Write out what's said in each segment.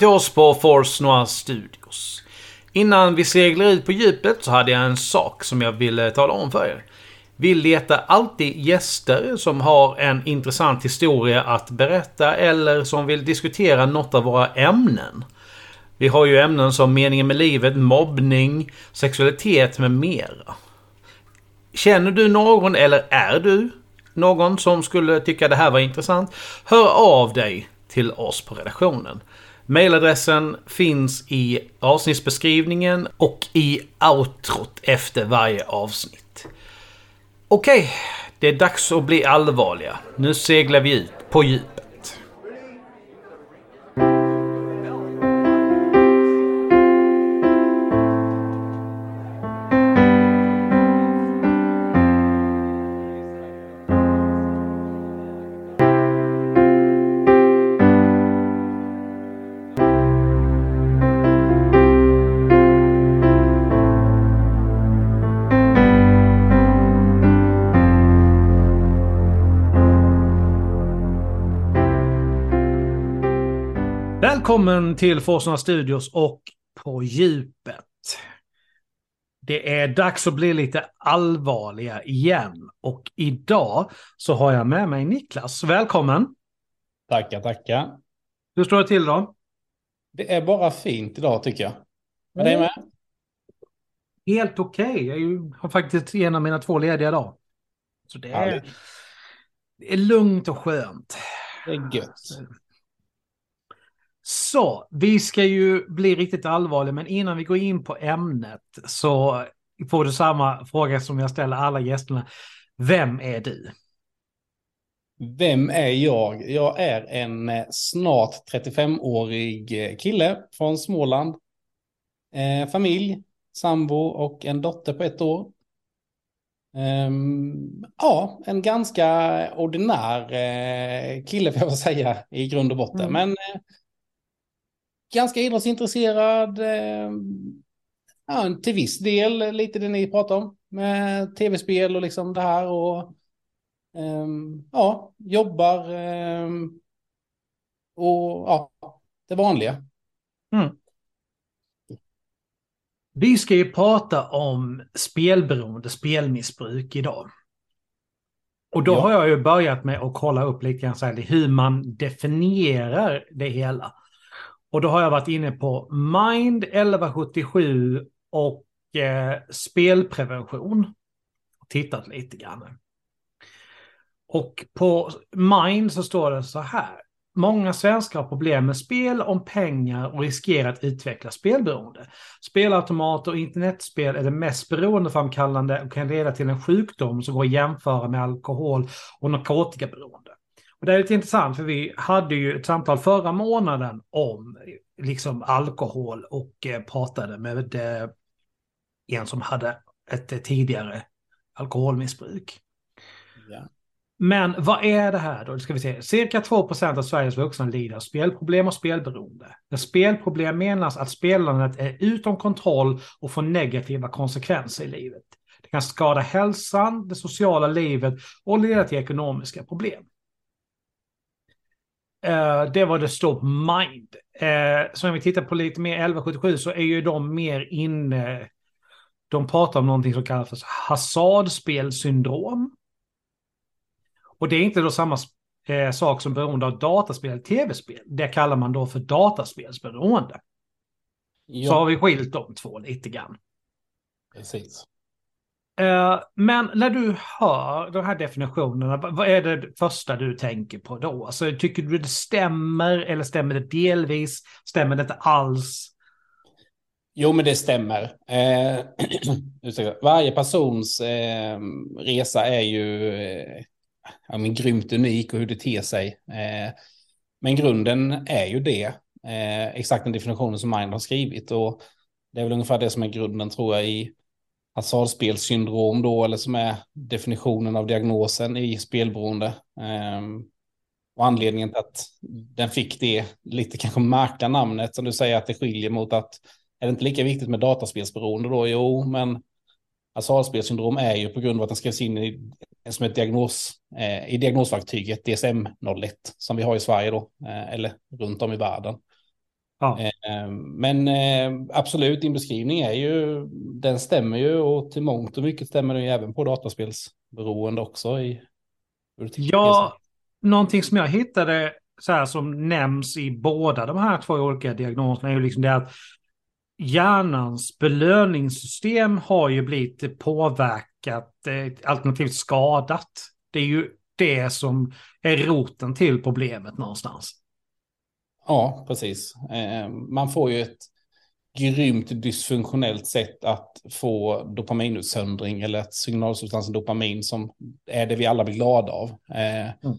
Till oss på Force Noir Studios. Innan vi seglar ut på djupet så hade jag en sak som jag ville tala om för er. Vi letar alltid gäster som har en intressant historia att berätta eller som vill diskutera något av våra ämnen. Vi har ju ämnen som meningen med livet, mobbning, sexualitet med mera. Känner du någon eller är du någon som skulle tycka det här var intressant? Hör av dig till oss på redaktionen. Mailadressen finns i avsnittsbeskrivningen och i outrot efter varje avsnitt. Okej, det är dags att bli allvarliga. Nu seglar vi ut på djupet. Välkommen till Forsarna Studios och På djupet. Det är dags att bli lite allvarliga igen. Och idag så har jag med mig Niklas. Välkommen! Tackar, tackar. Hur står det till då? Det är bara fint idag tycker jag. Men dig med? Helt okej. Okay. Jag har faktiskt en av mina två lediga dagar. Så det är, det är lugnt och skönt. Det är gött. Så, vi ska ju bli riktigt allvarliga, men innan vi går in på ämnet så får du samma fråga som jag ställer alla gästerna. Vem är du? Vem är jag? Jag är en eh, snart 35-årig eh, kille från Småland. Eh, familj, sambo och en dotter på ett år. Um, ja, en ganska ordinär eh, kille får jag säga i grund och botten. Mm. Men eh, ganska idrottsintresserad. Eh, ja, till viss del lite det ni pratar om med tv-spel och liksom det här och eh, ja, jobbar eh, och ja, det vanliga. Mm. Vi ska ju prata om spelberoende, spelmissbruk idag. Och då ja. har jag ju börjat med att kolla upp lite grann så här, hur man definierar det hela. Och då har jag varit inne på Mind 1177 och eh, spelprevention. Tittat lite grann. Och på Mind så står det så här. Många svenskar har problem med spel om pengar och riskerar att utveckla spelberoende. Spelautomater och internetspel är det mest beroendeframkallande och kan leda till en sjukdom som går att jämföra med alkohol och narkotikaberoende. Och det är lite intressant för vi hade ju ett samtal förra månaden om liksom alkohol och eh, pratade med eh, en som hade ett eh, tidigare alkoholmissbruk. Ja. Men vad är det här då? Ska vi se. Cirka 2% av Sveriges vuxna lider av spelproblem och spelberoende. Med spelproblem menas att spelandet är utom kontroll och får negativa konsekvenser i livet. Det kan skada hälsan, det sociala livet och leda till ekonomiska problem. Uh, det var det står på Mind. Uh, så om vi tittar på lite mer 1177 så är ju de mer inne. De pratar om någonting som kallas för hasardspelsyndrom. Och det är inte då samma uh, sak som beroende av dataspel eller tv-spel. Det kallar man då för dataspelsberoende. Ja. Så har vi skilt de två lite grann. Precis. Eh, men när du hör de här definitionerna, vad är det första du tänker på då? Alltså, tycker du det stämmer eller stämmer det delvis? Stämmer det inte alls? Jo, men det stämmer. Eh, varje persons eh, resa är ju eh, ja, men grymt unik och hur det ter sig. Eh, men grunden är ju det, eh, exakt den definitionen som Mind har skrivit. Och det är väl ungefär det som är grunden tror jag i hasardspelsyndrom då, eller som är definitionen av diagnosen i spelberoende. Ehm, och anledningen till att den fick det lite kanske märkliga namnet som du säger att det skiljer mot att är det inte lika viktigt med dataspelsberoende då? Jo, men hasardspelsyndrom är ju på grund av att den skrevs in i, som ett diagnos, eh, i diagnosverktyget DSM-01 som vi har i Sverige då, eh, eller runt om i världen. Ja. Eh, men eh, absolut, din beskrivning är ju, den stämmer ju och till mångt och mycket stämmer den ju även på dataspelsberoende också. I, ja, någonting som jag hittade så här som nämns i båda de här två olika diagnoserna är ju liksom det att hjärnans belöningssystem har ju blivit påverkat, eh, alternativt skadat. Det är ju det som är roten till problemet någonstans. Ja, precis. Eh, man får ju ett grymt dysfunktionellt sätt att få dopaminutsöndring eller att signalsubstansen dopamin som är det vi alla blir glada av. Eh, mm.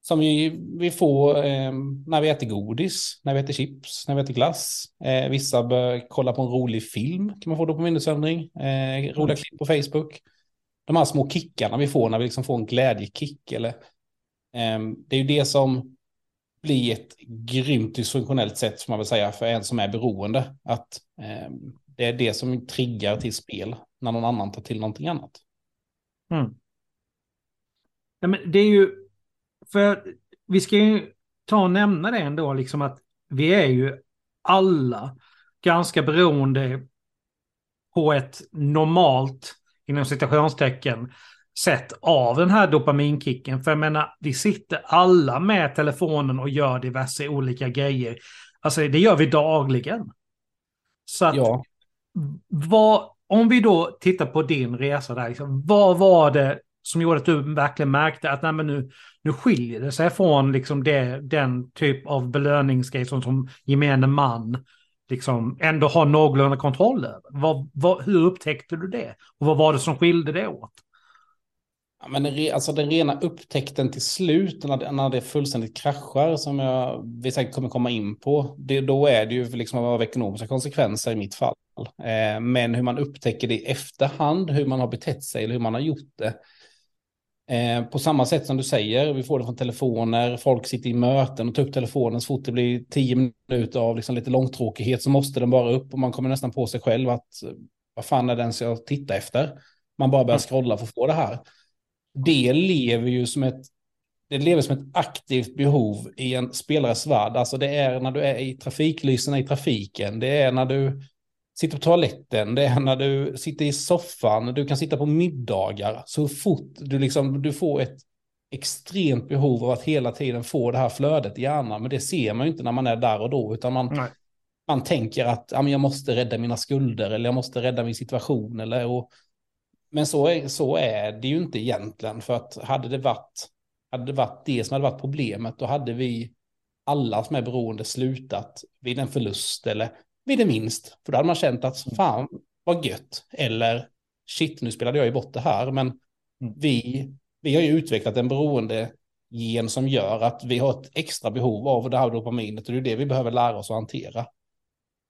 Som vi, vi får eh, när vi äter godis, när vi äter chips, när vi äter glass. Vissa bör kolla på en rolig film, kan man få dopaminutsöndring. Eh, roliga mm. klipp på Facebook. De här små kickarna vi får när vi liksom får en glädjekick. Eller, det är ju det som bli ett grymt dysfunktionellt sätt, som man vill säga, för en som är beroende. Att eh, det är det som triggar till spel när någon annan tar till någonting annat. Mm. Ja, men det är ju för vi ska ju ta och nämna det ändå, liksom att vi är ju alla ganska beroende på ett normalt, inom citationstecken, sätt av den här dopaminkicken. För jag menar, vi sitter alla med telefonen och gör diverse olika grejer. Alltså det gör vi dagligen. Så att, ja. vad, om vi då tittar på din resa där, liksom, vad var det som gjorde att du verkligen märkte att nej, nu, nu skiljer det sig från liksom det, den typ av belöningsgrej som, som gemene man liksom ändå har någorlunda kontroll över? Vad, vad, hur upptäckte du det? Och vad var det som skilde det åt? Ja, men det, alltså den rena upptäckten till slut, när, när det fullständigt kraschar, som jag, vi säkert kommer komma in på, det, då är det ju liksom av ekonomiska konsekvenser i mitt fall. Eh, men hur man upptäcker det i efterhand, hur man har betett sig eller hur man har gjort det, Eh, på samma sätt som du säger, vi får det från telefoner, folk sitter i möten och tar upp telefonen så fort det blir tio minuter av liksom lite långtråkighet så måste den bara upp och man kommer nästan på sig själv att eh, vad fan är den som jag tittar efter? Man bara börjar scrolla för att få det här. Det lever ju som ett det lever som ett aktivt behov i en spelares värld. Alltså det är när du är i trafiklysena i trafiken, det är när du sitter på toaletten, det är när du sitter i soffan, du kan sitta på middagar. Så fort du, liksom, du får ett extremt behov av att hela tiden få det här flödet i hjärnan. Men det ser man ju inte när man är där och då, utan man, man tänker att ja, men jag måste rädda mina skulder eller jag måste rädda min situation. Eller, och, men så är, så är det ju inte egentligen, för att hade det varit, hade det, varit det som hade varit problemet, då hade vi alla som är beroende slutat vid en förlust eller vid en vinst. För då hade man känt att fan vad gött. Eller shit, nu spelade jag ju bort det här. Men mm. vi, vi har ju utvecklat en beroende gen som gör att vi har ett extra behov av det här dopaminet. Och det är det vi behöver lära oss att hantera.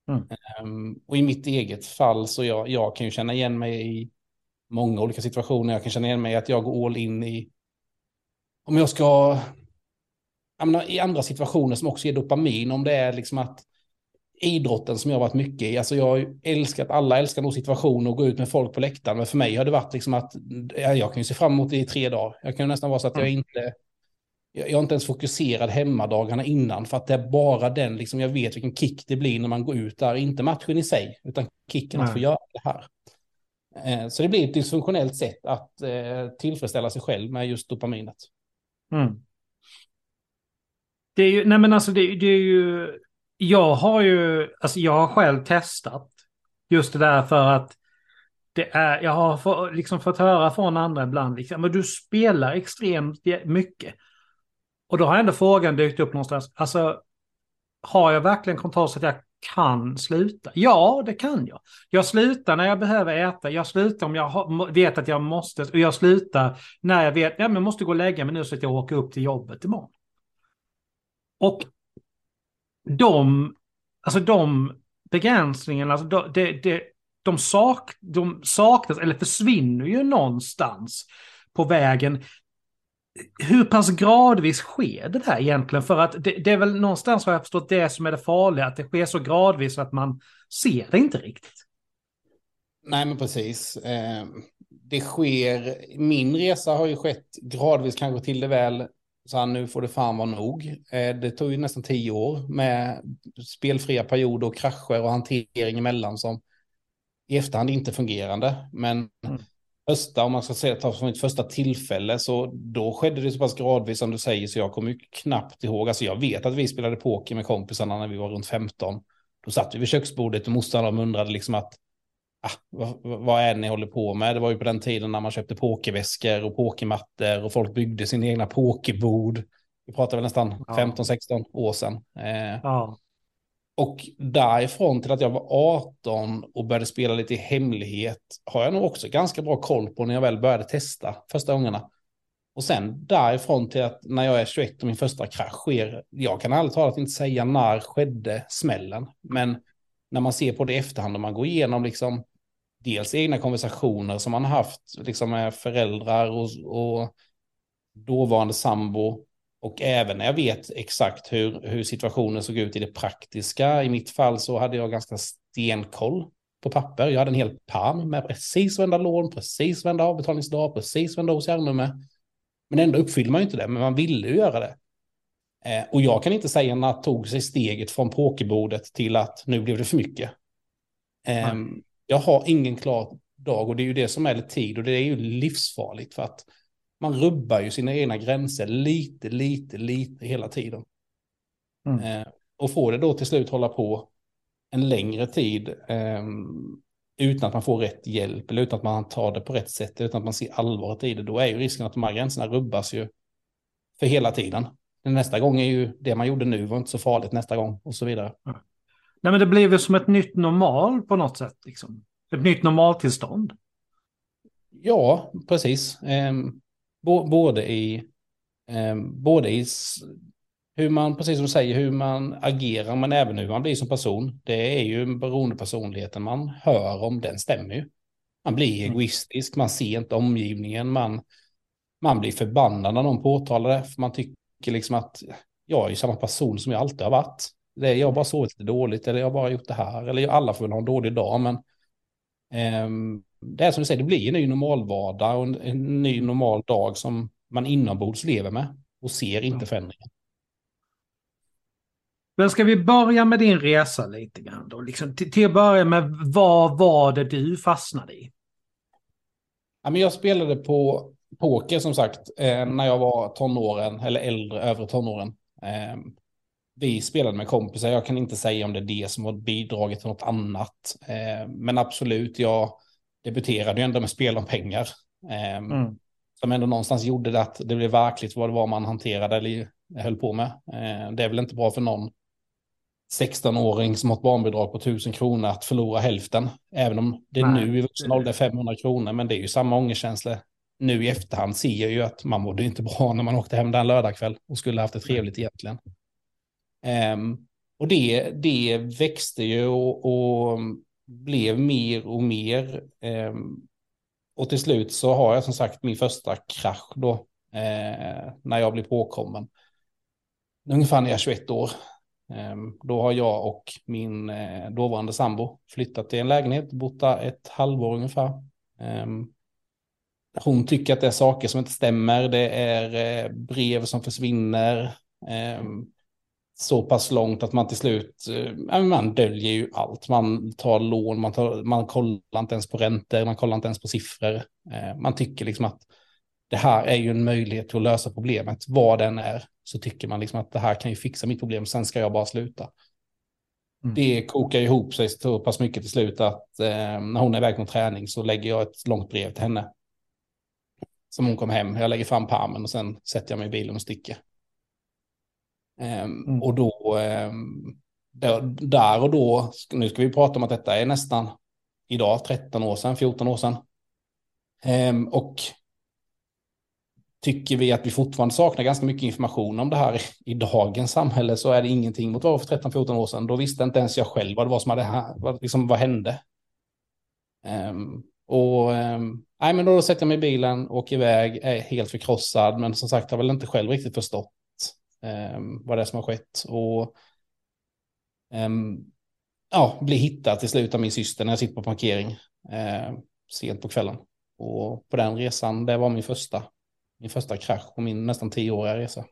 Mm. Um, och i mitt eget fall så jag, jag kan ju känna igen mig i många olika situationer. Jag kan känna igen mig att jag går all in i om jag ska menar, i andra situationer som också ger dopamin. Om det är liksom att idrotten som jag har varit mycket i. Alltså jag har älskat, alla älskar nog situationer och gå ut med folk på läktaren. Men för mig har det varit liksom att jag kan ju se fram emot det i tre dagar. Jag kan nästan vara så att jag mm. inte, jag är inte ens fokuserad hemmadagarna innan för att det är bara den, liksom jag vet vilken kick det blir när man går ut där. Inte matchen i sig, utan kicken att få göra det här. Eh, så det blir ett dysfunktionellt sätt att eh, tillfredsställa sig själv med just dopaminet. Mm. Det är ju, nej men alltså det, det är ju jag har ju, alltså jag har själv testat just det där för att det är, jag har få, liksom fått höra från andra ibland, liksom, men du spelar extremt mycket. Och då har ändå frågan dykt upp någonstans, alltså har jag verkligen kontroll så att jag kan sluta? Ja, det kan jag. Jag slutar när jag behöver äta, jag slutar om jag vet att jag måste, och jag slutar när jag vet, ja jag måste gå och lägga mig nu så att jag åker upp till jobbet imorgon. Och de, alltså de begränsningarna, alltså de, de, de, de, sak, de saknas eller försvinner ju någonstans på vägen. Hur pass gradvis sker det här egentligen? För att det, det är väl någonstans har jag förstått det som är det farliga, att det sker så gradvis att man ser det inte riktigt. Nej, men precis. Eh, det sker, min resa har ju skett gradvis kanske till det väl Så han, nu får det fan vara nog. Eh, det tog ju nästan tio år med spelfria perioder och krascher och hantering emellan som i efterhand inte fungerande. Men mm. Första, om man ska säga ta som ett första tillfälle, så då skedde det så pass gradvis som du säger, så jag kommer ju knappt ihåg. Alltså jag vet att vi spelade poker med kompisarna när vi var runt 15. Då satt vi vid köksbordet och morsan undrade liksom att ah, vad, vad är det ni håller på med? Det var ju på den tiden när man köpte pokerväskor och pokermattor och folk byggde sina egna pokerbord. Vi pratar väl nästan ja. 15-16 år sedan. Eh, ja. Och därifrån till att jag var 18 och började spela lite i hemlighet har jag nog också ganska bra koll på när jag väl började testa första gångerna. Och sen därifrån till att när jag är 21 och min första krasch sker, jag kan ärligt talat inte säga när skedde smällen, men när man ser på det i efterhand och man går igenom liksom dels egna konversationer som man haft liksom med föräldrar och, och dåvarande sambo och även när jag vet exakt hur, hur situationen såg ut i det praktiska. I mitt fall så hade jag ganska stenkoll på papper. Jag hade en hel pärm med precis varenda lån, precis varenda avbetalningsdag, precis varenda OCR-nummer. Men ändå uppfyllde man ju inte det, men man ville ju göra det. Eh, och jag kan inte säga när tog sig steget från pokerbordet till att nu blev det för mycket. Eh, jag har ingen klar dag och det är ju det som är tid och det är ju livsfarligt för att man rubbar ju sina egna gränser lite, lite, lite hela tiden. Mm. Eh, och får det då till slut hålla på en längre tid eh, utan att man får rätt hjälp eller utan att man tar det på rätt sätt, utan att man ser allvaret i det, då är ju risken att de här gränserna rubbas ju för hela tiden. Nästa gång är ju det man gjorde nu var inte så farligt nästa gång och så vidare. Nej men det blev ju som ett nytt normal på något sätt. Liksom. Ett nytt normaltillstånd. Ja, precis. Eh, både i, eh, både i hur man, precis som du säger, hur man agerar, men även hur man blir som person. Det är ju beroende personligheten man hör om, den stämmer ju. Man blir mm. egoistisk, man ser inte omgivningen, man, man blir förbannad när någon påtalar det, för man tycker liksom att jag är ju samma person som jag alltid har varit. Det är, jag har bara sovit lite dåligt, eller jag har bara gjort det här, eller alla får väl ha en dålig dag, men eh, det är som du säger, det blir en ny normalvardag och en, en ny normal dag som man inombords lever med och ser inte förändringen. Men ska vi börja med din resa lite grann då? Liksom, till, till att börja med, vad var det du fastnade i? Ja, men jag spelade på poker som sagt eh, när jag var tonåren eller äldre, övre tonåren. Eh, vi spelade med kompisar, jag kan inte säga om det är det som har bidragit till något annat. Eh, men absolut, jag debuterade ju ändå med spel om pengar. Eh, mm. Som ändå någonstans gjorde det att det blev verkligt vad det var man hanterade eller höll på med. Eh, det är väl inte bra för någon 16-åring som har ett barnbidrag på 1000 kronor att förlora hälften. Även om det Nej. nu i vuxen ålder är 500 kronor, men det är ju samma ångerkänsla. Nu i efterhand ser jag ju att man mådde inte bra när man åkte hem den lördagkväll och skulle haft det trevligt egentligen. Um, och det, det växte ju och, och blev mer och mer. Eh, och till slut så har jag som sagt min första krasch då, eh, när jag blir påkommen. Ungefär när jag är 21 år. Ehm, då har jag och min eh, dåvarande sambo flyttat till en lägenhet, bott där ett halvår ungefär. Ehm, hon tycker att det är saker som inte stämmer, det är eh, brev som försvinner. Ehm, så pass långt att man till slut, äh, man döljer ju allt. Man tar lån, man, tar, man kollar inte ens på räntor, man kollar inte ens på siffror. man tycker liksom att det här är ju en möjlighet att lösa problemet, vad den är så tycker man liksom att det här kan ju fixa mitt problem, sen ska jag bara sluta. Mm. Det kokar ihop sig så pass mycket till slut att eh, när hon är iväg på träning så lägger jag ett långt brev till henne. Som hon kom hem, jag lägger fram palmen och sen sätter jag mig i bilen och sticker. Eh, mm. Och då, eh, där och då, nu ska vi prata om att detta är nästan idag, 13 år sedan, 14 år sedan. Um, och tycker vi att vi fortfarande saknar ganska mycket information om det här i dagens samhälle så är det ingenting mot vad det var för 13-14 år sedan. Då visste inte ens jag själv vad det var som hade, vad, liksom, vad hände. Um, och um, nej, men då sätter jag mig i bilen, åker iväg, är helt förkrossad, men som sagt har väl inte själv riktigt förstått vad det är som har skett. Och ja, blir hittad till slut av min syster när jag sitter på parkering uh, sent på kvällen. Och på den resan, det var min första min första krasch på min nästan tioåriga resa.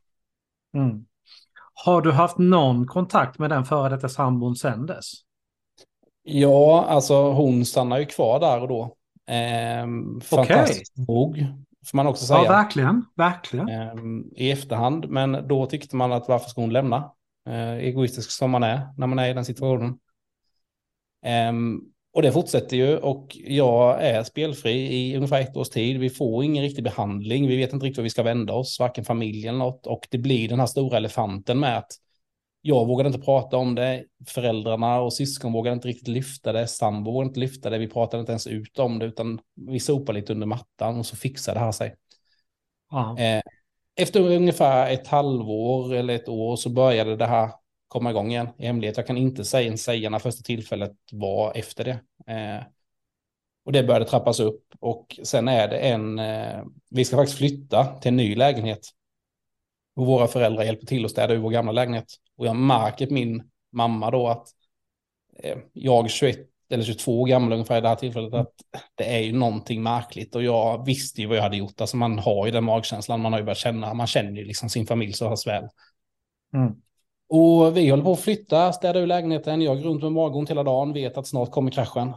Mm. Har du haft någon kontakt med den före detta sambon sen dess? Ja, alltså hon stannar ju kvar där och då. Eh, fantastiskt okay. Får man också säga. Ja, verkligen. verkligen. Eh, I efterhand, men då tyckte man att varför ska hon lämna? Eh, egoistisk som man är när man är i den situationen. Eh, och det fortsätter ju och jag är spelfri i ungefär ett års tid. Vi får ingen riktig behandling. Vi vet inte riktigt vad vi ska vända oss, varken familjen eller något. Och det blir den här stora elefanten med att jag vågade inte prata om det. Föräldrarna och syskon vågade inte riktigt lyfta det. Sambo vågade inte lyfta det. Vi pratade inte ens ut om det, utan vi sopade lite under mattan och så fixade det här sig. Eh, efter ungefär ett halvår eller ett år så började det här komma igång igen i hemlighet. Jag kan inte säga, säga när första tillfället var efter det. Eh, och det började trappas upp och sen är det en, eh, vi ska faktiskt flytta till en ny lägenhet. Och våra föräldrar hjälper till att städa ur vår gamla lägenhet. Och jag märker min mamma då att eh, jag 21 eller 22 år gammal ungefär i det här tillfället att det är ju någonting märkligt och jag visste ju vad jag hade gjort. Alltså man har ju den magkänslan, man har ju börjat känna, man känner ju liksom sin familj så pass väl. Mm. Och vi håller på att flytta, städa ur lägenheten. Jag går runt med magont hela dagen, vet att snart kommer kraschen.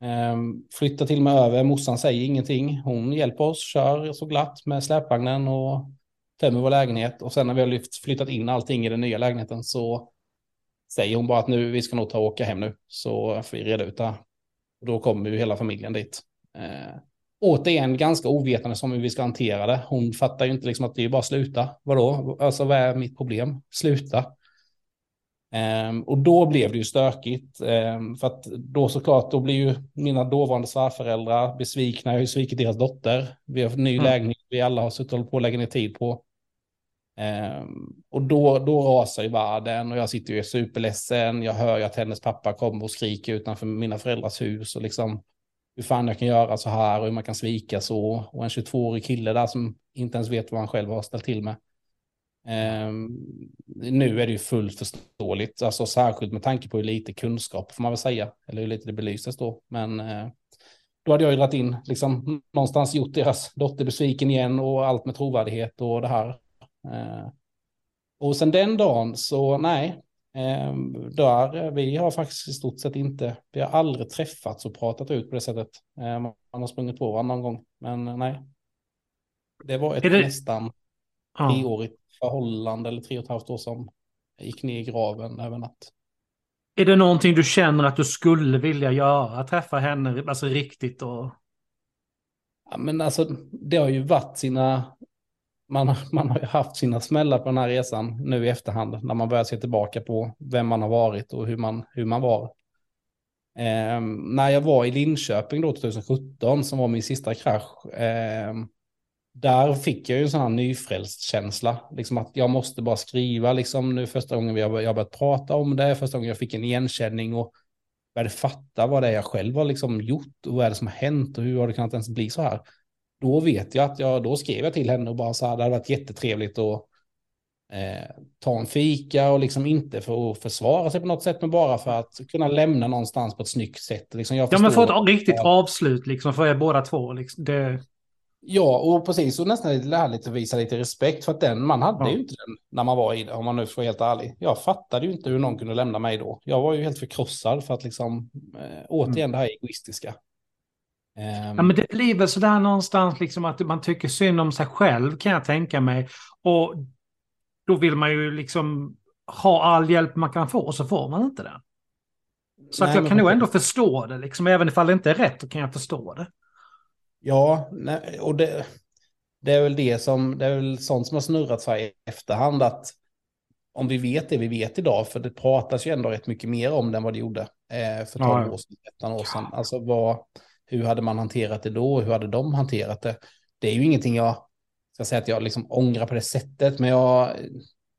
Ehm, flyttar till och med över, morsan säger ingenting. Hon hjälper oss, kör så glatt med släpvagnen och tömmer vår lägenhet. Och sen när vi har lyft, flyttat in allting i den nya lägenheten så säger hon bara att nu, vi ska nog ta och åka hem nu. Så får vi reda ut det. Och då kommer ju hela familjen dit. Ehm, återigen ganska ovetande som hur vi ska hantera det. Hon fattar ju inte liksom att det är bara sluta. Vadå? Alltså vad är mitt problem? Sluta. Um, och då blev det ju stökigt. Um, för att då såklart, då blir ju mina dåvarande svärföräldrar besvikna. Jag har ju svikit deras dotter. Vi har en ny mm. lägenhet vi alla har suttit på att lägga ner tid på. Um, och då, då rasar ju världen och jag sitter ju superledsen. Jag hör ju att hennes pappa kommer och skriker utanför mina föräldrars hus och liksom hur fan jag kan göra så här och hur man kan svika så. Och en 22-årig kille där som inte ens vet vad han själv har ställt till med. Um, nu är det ju fullt förståeligt, alltså särskilt med tanke på hur lite kunskap får man väl säga, eller hur lite det belyses då. Men uh, då hade jag ju dragit in, liksom någonstans gjort deras dotter besviken igen och allt med trovärdighet och det här. Uh, och sen den dagen så nej, um, där, vi har faktiskt i stort sett inte, vi har aldrig träffats och pratat ut på det sättet. Uh, man har sprungit på varandra någon gång, men nej. Det var ett det... nästan treårigt förhållande eller tre och ett halvt år som gick ner i graven över natt. Är det någonting du känner att du skulle vilja göra? Träffa henne alltså riktigt och... Ja, men alltså det har ju varit sina... Man, man har ju haft sina smällar på den här resan nu i efterhand när man börjar se tillbaka på vem man har varit och hur man, hur man var. Eh, när jag var i Linköping då 2017 som var min sista krasch. Eh, där fick jag ju en sån här nyfrälst känsla. Liksom att jag måste bara skriva liksom nu första gången jag, jag börjat prata om det, första gången jag fick en igenkänning och började fatta vad det är jag själv har liksom gjort och vad är det som har hänt och hur har det kunnat ens bli så här. Då vet jag att jag, då skrev jag till henne och bara så här, det hade varit jättetrevligt att eh, ta en fika och liksom inte för att försvara sig på något sätt, men bara för att kunna lämna någonstans på ett snyggt sätt. Liksom jag ja, men få ett riktigt avslut liksom för er båda två. Liksom. Det... Ja, och precis. Och nästan lite härligt att visa lite respekt för att den, man hade ja. ju inte den när man var i det, om man nu får vara helt ärlig. Jag fattade ju inte hur någon kunde lämna mig då. Jag var ju helt förkrossad för att liksom, eh, återigen mm. det här egoistiska. Um... Ja, men det blir väl sådär någonstans liksom att man tycker synd om sig själv kan jag tänka mig. Och då vill man ju liksom ha all hjälp man kan få och så får man inte det. Så Nej, att jag kan nog ändå förstå det, liksom, även ifall det inte är rätt, så kan jag förstå det. Ja, nej, och det, det är väl det som, det är väl sånt som har snurrat här i efterhand att om vi vet det vi vet idag, för det pratas ju ändå rätt mycket mer om det än vad det gjorde eh, för 12 ja. år sedan, 13 år sedan. Alltså vad, hur hade man hanterat det då? Hur hade de hanterat det? Det är ju ingenting jag ska säga att jag liksom ångrar på det sättet, men jag,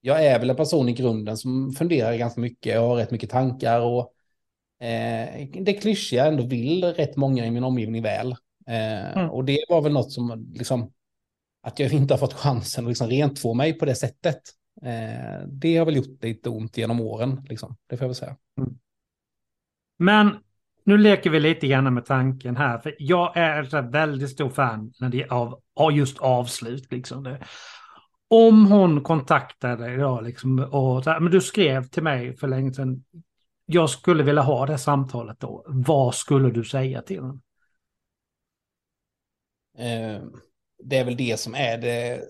jag är väl en person i grunden som funderar ganska mycket och har rätt mycket tankar och eh, det klyschiga ändå vill rätt många i min omgivning väl. Eh, mm. Och det var väl något som, liksom, att jag inte har fått chansen att liksom rentvå mig på det sättet. Eh, det har väl gjort lite ont genom åren, liksom. det får jag väl säga. Mm. Men nu leker vi lite grann med tanken här, för jag är en väldigt stor fan när det av, av just avslut. Liksom. Det. om hon kontaktade dig då liksom och men du skrev till mig för länge sedan, jag skulle vilja ha det samtalet då, vad skulle du säga till henne? Eh, det är väl det som är det.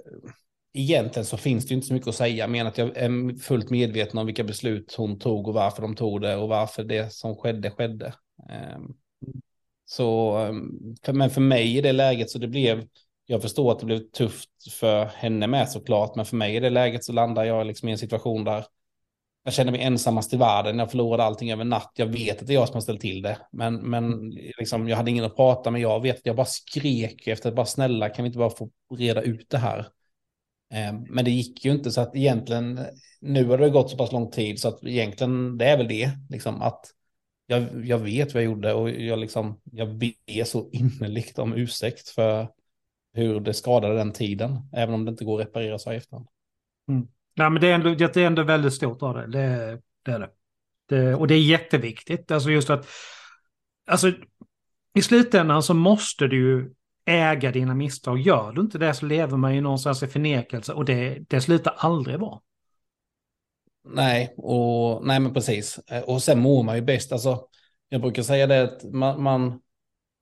Egentligen så finns det inte så mycket att säga, men att jag är fullt medveten om vilka beslut hon tog och varför de tog det och varför det som skedde skedde. Ehm, så, ehm, men för mig i det läget så det blev, jag förstår att det blev tufft för henne med såklart, men för mig i det läget så landar jag liksom i en situation där jag känner mig ensammast i världen, jag förlorade allting över natt, jag vet att det är jag som har ställt till det, men, men liksom, jag hade ingen att prata med, jag vet att jag bara skrek efter att bara snälla, kan vi inte bara få reda ut det här? Ehm, men det gick ju inte, så att egentligen, nu har det gått så pass lång tid, så att egentligen, det är väl det, liksom att jag, jag vet vad jag gjorde och jag, liksom, jag ber så innerligt om ursäkt för hur det skadade den tiden, även om det inte går att reparera så i efterhand. Mm. Nej, men det är, ändå, det är ändå väldigt stort av det. Det, det är det. det. Och det är jätteviktigt. Alltså just att... Alltså, i slutändan så måste du ju äga dina misstag. Gör du inte det så lever man ju någonstans i förnekelse och det, det slutar aldrig vara. Nej, och, nej men precis. Eh, och sen mår man ju bäst. Alltså, jag brukar säga det att man, man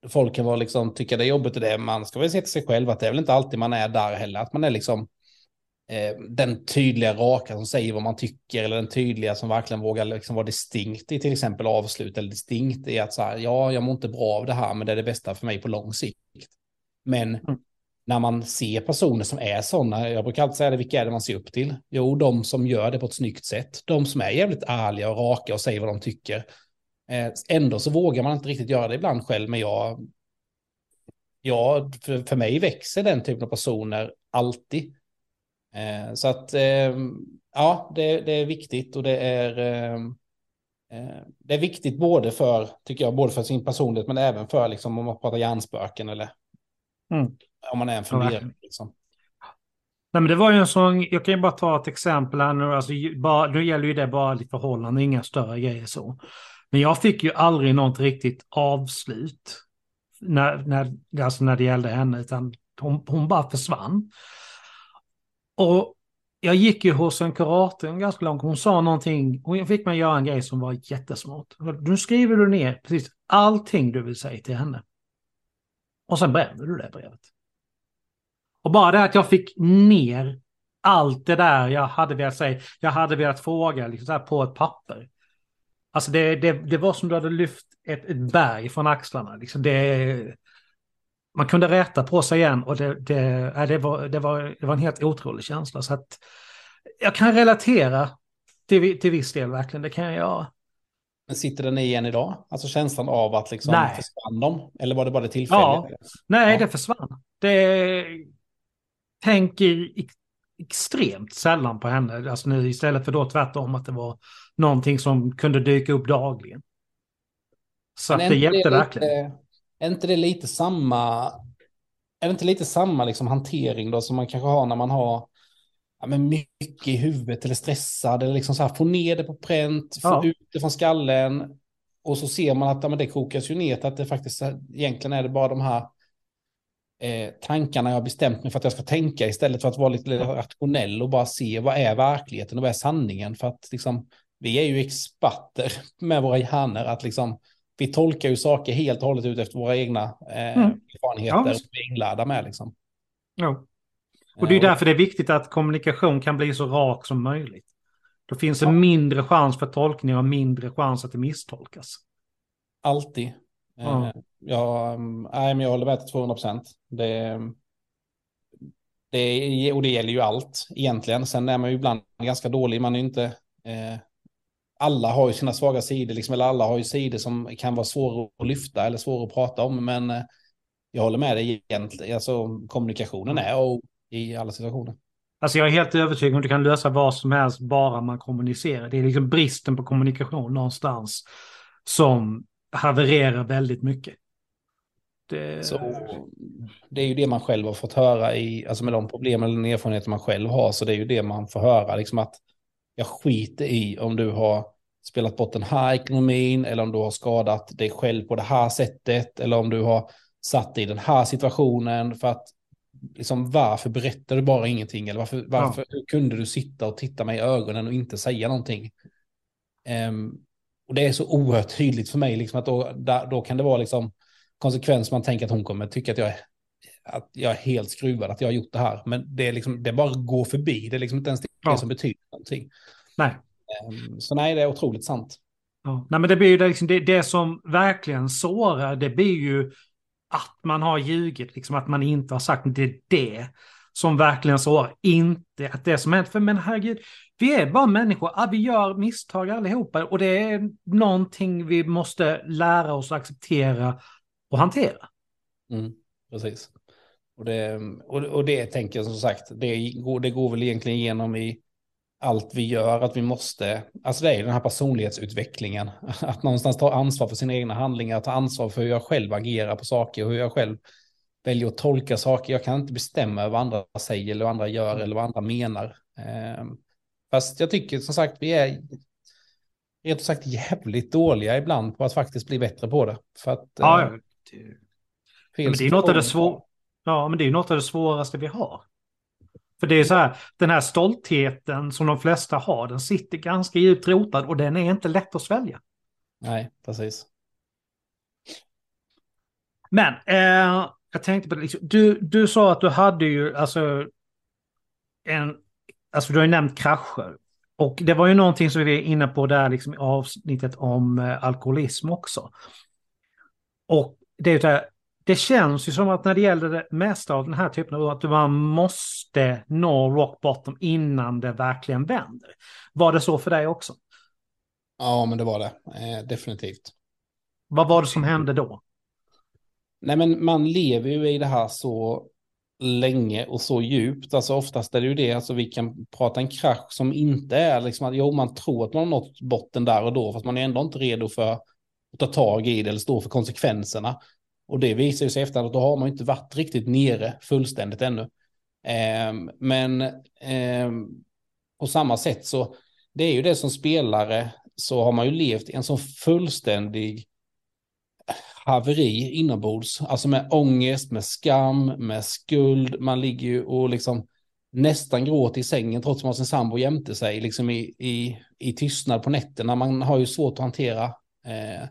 folk kan vara liksom, tycka det är jobbigt och det. Man ska väl se till sig själv att det är väl inte alltid man är där heller. Att man är liksom eh, den tydliga raka som säger vad man tycker eller den tydliga som verkligen vågar liksom vara distinkt i till exempel avslut eller distinkt i att så här, ja, jag mår inte bra av det här, men det är det bästa för mig på lång sikt. Men mm när man ser personer som är sådana, jag brukar alltid säga det, vilka är det man ser upp till? Jo, de som gör det på ett snyggt sätt, de som är jävligt ärliga och raka och säger vad de tycker. Eh, ändå så vågar man inte riktigt göra det ibland själv, men jag, ja, för, för mig växer den typen av personer alltid. Eh, så att eh, ja, det, det, är viktigt och det är, eh, eh det är viktigt både för, tycker jag, både för sin personlighet men även för liksom om man pratar hjärnspöken eller mm om man är en fungerare. Liksom. Nej, men det var ju en sån, jag kan ju bara ta ett exempel här nu, alltså, bara, nu gäller ju det bara ditt förhållande, inga större grejer så. Men jag fick ju aldrig något riktigt avslut när, när, alltså när det gällde henne, utan hon, hon bara försvann. Och jag gick ju hos en kurator ganska långt. Hon sa någonting, hon fick mig göra en grej som var jättesmart. Nu skriver du ner precis allting du vill säga till henne. Och sen bränner du det brevet. Och bara det att jag fick ner allt det där jag hade velat säga, jag hade velat fråga liksom så här på ett papper. Alltså det, det, det var som du hade lyft ett, ett berg från axlarna. Liksom det, man kunde räta på sig igen och det, det, det, var, det, var, det var en helt otrolig känsla. Så att jag kan relatera till, till viss del verkligen, det kan jag göra. Men sitter den i igen idag? Alltså känslan av att liksom Nej. försvann de? Eller var det bara det tillfället? Ja. Nej, ja. det försvann. Det tänker extremt sällan på henne. Alltså nu istället för då tvärtom att det var någonting som kunde dyka upp dagligen. Så det hjälpte det verkligen. Är inte det lite samma, är det inte lite samma liksom hantering då som man kanske har när man har ja, men mycket i huvudet eller stressad eller liksom så här, få ner det på pränt, få ja. ut det från skallen och så ser man att ja, men det kokas ju ner att det faktiskt egentligen är det bara de här eh, tankarna jag har bestämt mig för att jag ska tänka istället för att vara lite rationell och bara se vad är verkligheten och vad är sanningen för att liksom vi är ju experter med våra hjärnor att liksom vi tolkar ju saker helt och hållet ut efter våra egna eh, mm. erfarenheter ja. som vi är inlärda med. Liksom. Ja. Och det är därför det är viktigt att kommunikation kan bli så rak som möjligt. Då finns det ja. mindre chans för tolkning och mindre chans att det misstolkas. Alltid. Ja. Eh, ja, nej, men jag håller med till 200 procent. Det, det, och det gäller ju allt egentligen. Sen är man ju ibland ganska dålig. Man är inte eh, alla har ju sina svaga sidor, liksom, eller alla har ju sidor som kan vara svåra att lyfta eller svåra att prata om. Men eh, jag håller med dig egentligen. Alltså, kommunikationen är och i alla situationer. Alltså jag är helt övertygad om att du kan lösa vad som helst bara man kommunicerar. Det är liksom bristen på kommunikation någonstans som havererar väldigt mycket. Det... Så, det är ju det man själv har fått höra i, alltså med de problem eller erfarenheter man själv har, så det är ju det man får höra, liksom att jag skiter i om du har spelat bort den här ekonomin eller om du har skadat dig själv på det här sättet eller om du har satt dig i den här situationen för att liksom, varför berättar du bara ingenting? Eller varför, varför ja. kunde du sitta och titta mig i ögonen och inte säga någonting? Um, och det är så oerhört tydligt för mig, liksom, att då, där, då kan det vara liksom, konsekvens man tänker att hon kommer tycka att jag är att jag är helt skruvad, att jag har gjort det här. Men det är, liksom, det bara att gå förbi, det är liksom inte ens det ja. som betyder någonting. Nej. Um, så nej, det är otroligt sant. Ja. Nej, men det blir ju det, liksom, det, det som verkligen sårar, det blir ju att man har ljugit, liksom att man inte har sagt det är det som verkligen sårar, inte att det som hänt. För men herregud, vi är bara människor, ja, vi gör misstag allihopa och det är någonting vi måste lära oss att acceptera och hantera. Mm, precis. Och det, och, och det tänker jag som sagt, det går, det går väl egentligen igenom i allt vi gör, att vi måste, alltså det är den här personlighetsutvecklingen, att någonstans ta ansvar för sina egna handlingar, ta ansvar för hur jag själv agerar på saker och hur jag själv väljer att tolka saker. Jag kan inte bestämma vad andra säger eller vad andra gör eller vad andra menar. Ehm, fast jag tycker som sagt vi är rent sagt jävligt dåliga ibland på att faktiskt bli bättre på det. För att, ja, eh, det, men det är något av det svåra. Ja, men det är något av det svåraste vi har. För det är så här, den här stoltheten som de flesta har, den sitter ganska djupt rotad och den är inte lätt att svälja. Nej, precis. Men eh, jag tänkte på det, liksom, du, du sa att du hade ju alltså en, alltså du har ju nämnt krascher. Och det var ju någonting som vi var inne på där liksom i avsnittet om eh, alkoholism också. Och det det känns ju som att när det gäller det mesta av den här typen av att man måste nå rock bottom innan det verkligen vänder. Var det så för dig också? Ja, men det var det. Eh, definitivt. Vad var det som hände då? Nej, men man lever ju i det här så länge och så djupt. Alltså oftast är det ju det, alltså vi kan prata en krasch som inte är liksom att jo, man tror att man har nått botten där och då, fast man är ändå inte redo för att ta tag i det eller stå för konsekvenserna. Och det visar ju sig efterhand att då har man inte varit riktigt nere fullständigt ännu. Eh, men eh, på samma sätt så, det är ju det som spelare, så har man ju levt i en sån fullständig haveri inombords. Alltså med ångest, med skam, med skuld. Man ligger ju och liksom nästan gråter i sängen trots att man har sin sambo jämte sig, liksom i, i, i tystnad på nätterna. Man har ju svårt att hantera. Eh,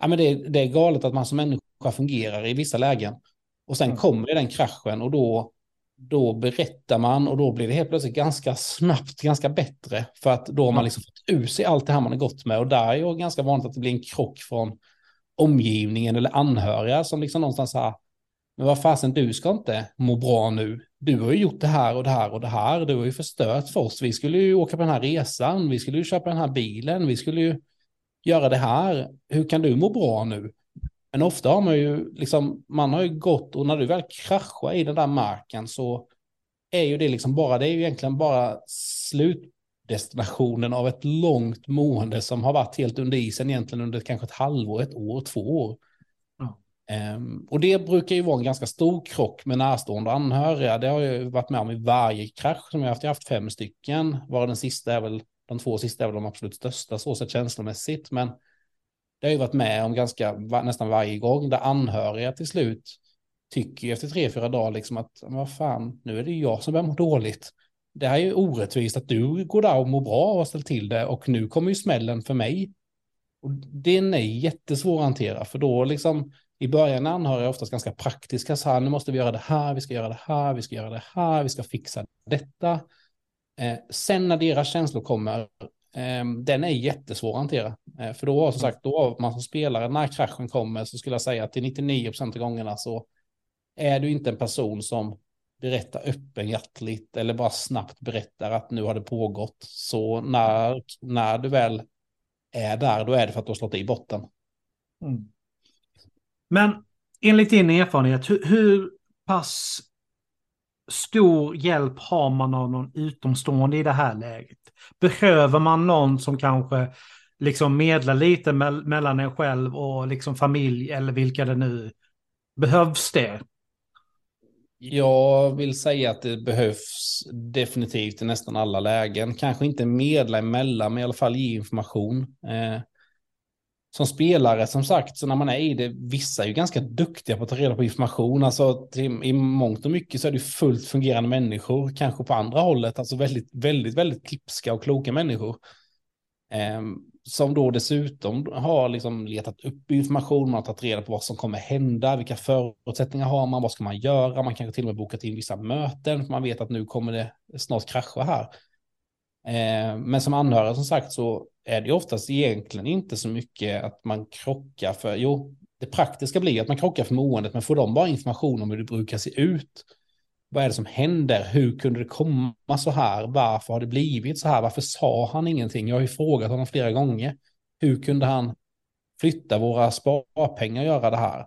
ja, men det, det är galet att man som människa fungerar i vissa lägen. Och sen mm. kommer den kraschen och då, då berättar man och då blir det helt plötsligt ganska snabbt, ganska bättre. För att då har man liksom fått ur sig allt det här man har gått med. Och där är ju ganska vanligt att det blir en krock från omgivningen eller anhöriga som liksom någonstans här, men vad fasen, du ska inte må bra nu. Du har ju gjort det här och det här och det här. Du har ju förstört för oss. Vi skulle ju åka på den här resan. Vi skulle ju köpa den här bilen. Vi skulle ju göra det här. Hur kan du må bra nu? Men ofta har man ju liksom, man har ju gått och när du väl kraschar i den där marken så är ju det liksom bara, det är ju egentligen bara slut slutdestinationen av ett långt mående som har varit helt under isen egentligen under kanske ett halvår, ett år, två år. Um, och det brukar ju vara en ganska stor krock med närstående anhöriga. Det har jag varit med om i varje krasch som jag haft. Jag har haft fem stycken, varav den sista är väl, de två sista är väl de absolut största så sett känslomässigt. Men det har ju varit med om ganska, nästan varje gång, där anhöriga till slut tycker efter tre, fyra dagar liksom att, vad fan, nu är det jag som börjar må dåligt. Det här är ju orättvist att du går där och mår bra och har ställt till det och nu kommer ju smällen för mig. Och den är jättesvår att hantera, för då liksom i början är anhöriga oftast ganska praktiska, så här, nu måste vi göra det här, vi ska göra det här, vi ska göra det här, vi ska fixa detta. Eh, sen när deras känslor kommer, eh, den är jättesvår att hantera. Eh, för då, som sagt, då har man som spelare, när kraschen kommer, så skulle jag säga att till 99 procent av gångerna så är du inte en person som berättar öppenhjärtligt eller bara snabbt berättar att nu har det pågått. Så när, när du väl är där, då är det för att du har slått i botten. Mm. Men enligt din erfarenhet, hur, hur pass stor hjälp har man av någon utomstående i det här läget? Behöver man någon som kanske liksom medlar lite me mellan en själv och liksom familj eller vilka det nu behövs det? Jag vill säga att det behövs definitivt i nästan alla lägen. Kanske inte medla emellan, men i alla fall ge information. Eh, som spelare, som sagt, så när man är i det, vissa är ju ganska duktiga på att ta reda på information. Alltså till, i mångt och mycket så är det fullt fungerande människor, kanske på andra hållet, alltså väldigt, väldigt, väldigt klipska och kloka människor. Eh, som då dessutom har liksom letat upp information, man har tagit reda på vad som kommer hända, vilka förutsättningar har man, vad ska man göra, man kanske till och med bokat in vissa möten, för man vet att nu kommer det snart krascha här. Eh, men som anhörig som sagt så är det oftast egentligen inte så mycket att man krockar för, jo, det praktiska blir att man krockar för måendet, men får de bara information om hur det brukar se ut? Vad är det som händer? Hur kunde det komma så här? Varför har det blivit så här? Varför sa han ingenting? Jag har ju frågat honom flera gånger. Hur kunde han flytta våra sparpengar och göra det här?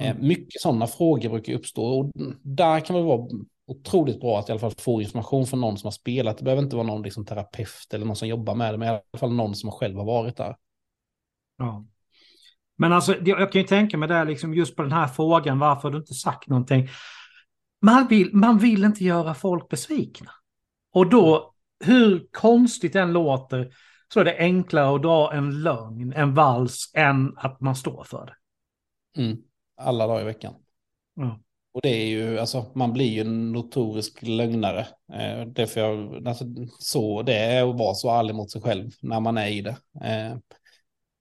Eh, mm. Mycket sådana frågor brukar uppstå och där kan det vara otroligt bra att i alla fall få information från någon som har spelat. Det behöver inte vara någon liksom terapeut eller någon som jobbar med det, men i alla fall någon som själv har varit där. Ja. Men alltså, jag kan ju tänka mig det, liksom just på den här frågan, varför har du inte sagt någonting? Man vill, man vill inte göra folk besvikna. Och då, hur konstigt den låter, så är det enklare att dra en lögn, en vals, än att man står för det. Mm. Alla dagar i veckan. Ja. Och det är ju, alltså man blir ju en notorisk lögnare. Eh, därför jag, alltså, så det är att vara så ärlig mot sig själv när man är i det. Eh,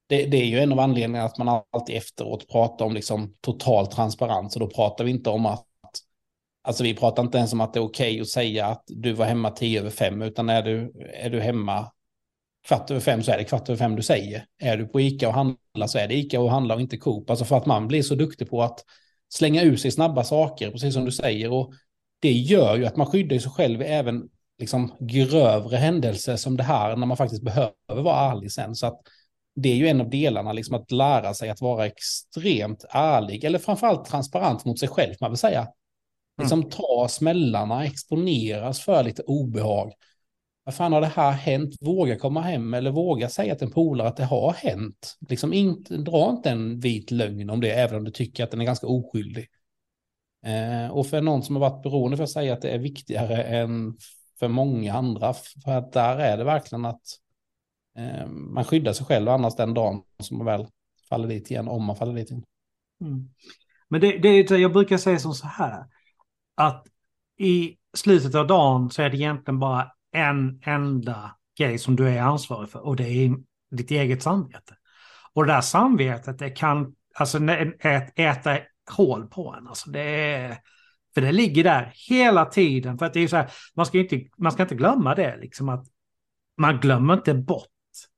det, det, är ju en av anledningarna att man alltid efteråt pratar om liksom total transparens. Och då pratar vi inte om att, alltså vi pratar inte ens om att det är okej okay att säga att du var hemma tio över fem, utan är du, är du hemma kvart över fem så är det kvart över fem du säger. Är du på Ica och handlar så är det Ica och handlar och inte Coop. Alltså för att man blir så duktig på att slänga ur sig snabba saker, precis som du säger. Och det gör ju att man skyddar sig själv även liksom grövre händelser som det här, när man faktiskt behöver vara ärlig sen. Så att det är ju en av delarna, liksom att lära sig att vara extremt ärlig, eller framförallt transparent mot sig själv, man vill säga. Liksom mm. ta smällarna, exponeras för lite obehag vad fan har det här hänt? Våga komma hem eller våga säga till en polare att det har hänt. Liksom inte, dra inte en vit lögn om det, även om du tycker att den är ganska oskyldig. Eh, och för någon som har varit beroende för att säga att det är viktigare än för många andra, för att där är det verkligen att eh, man skyddar sig själv annars den dagen som man väl faller dit igen, om man faller dit igen. Mm. Men det, det, jag brukar säga som så här, att i slutet av dagen så är det egentligen bara en enda grej som du är ansvarig för och det är ditt eget samvete. Och det där samvetet det kan alltså, äta hål på en. Alltså, det är, för det ligger där hela tiden. För att det är så här, man ska inte, man ska inte glömma det, liksom att man glömmer inte bort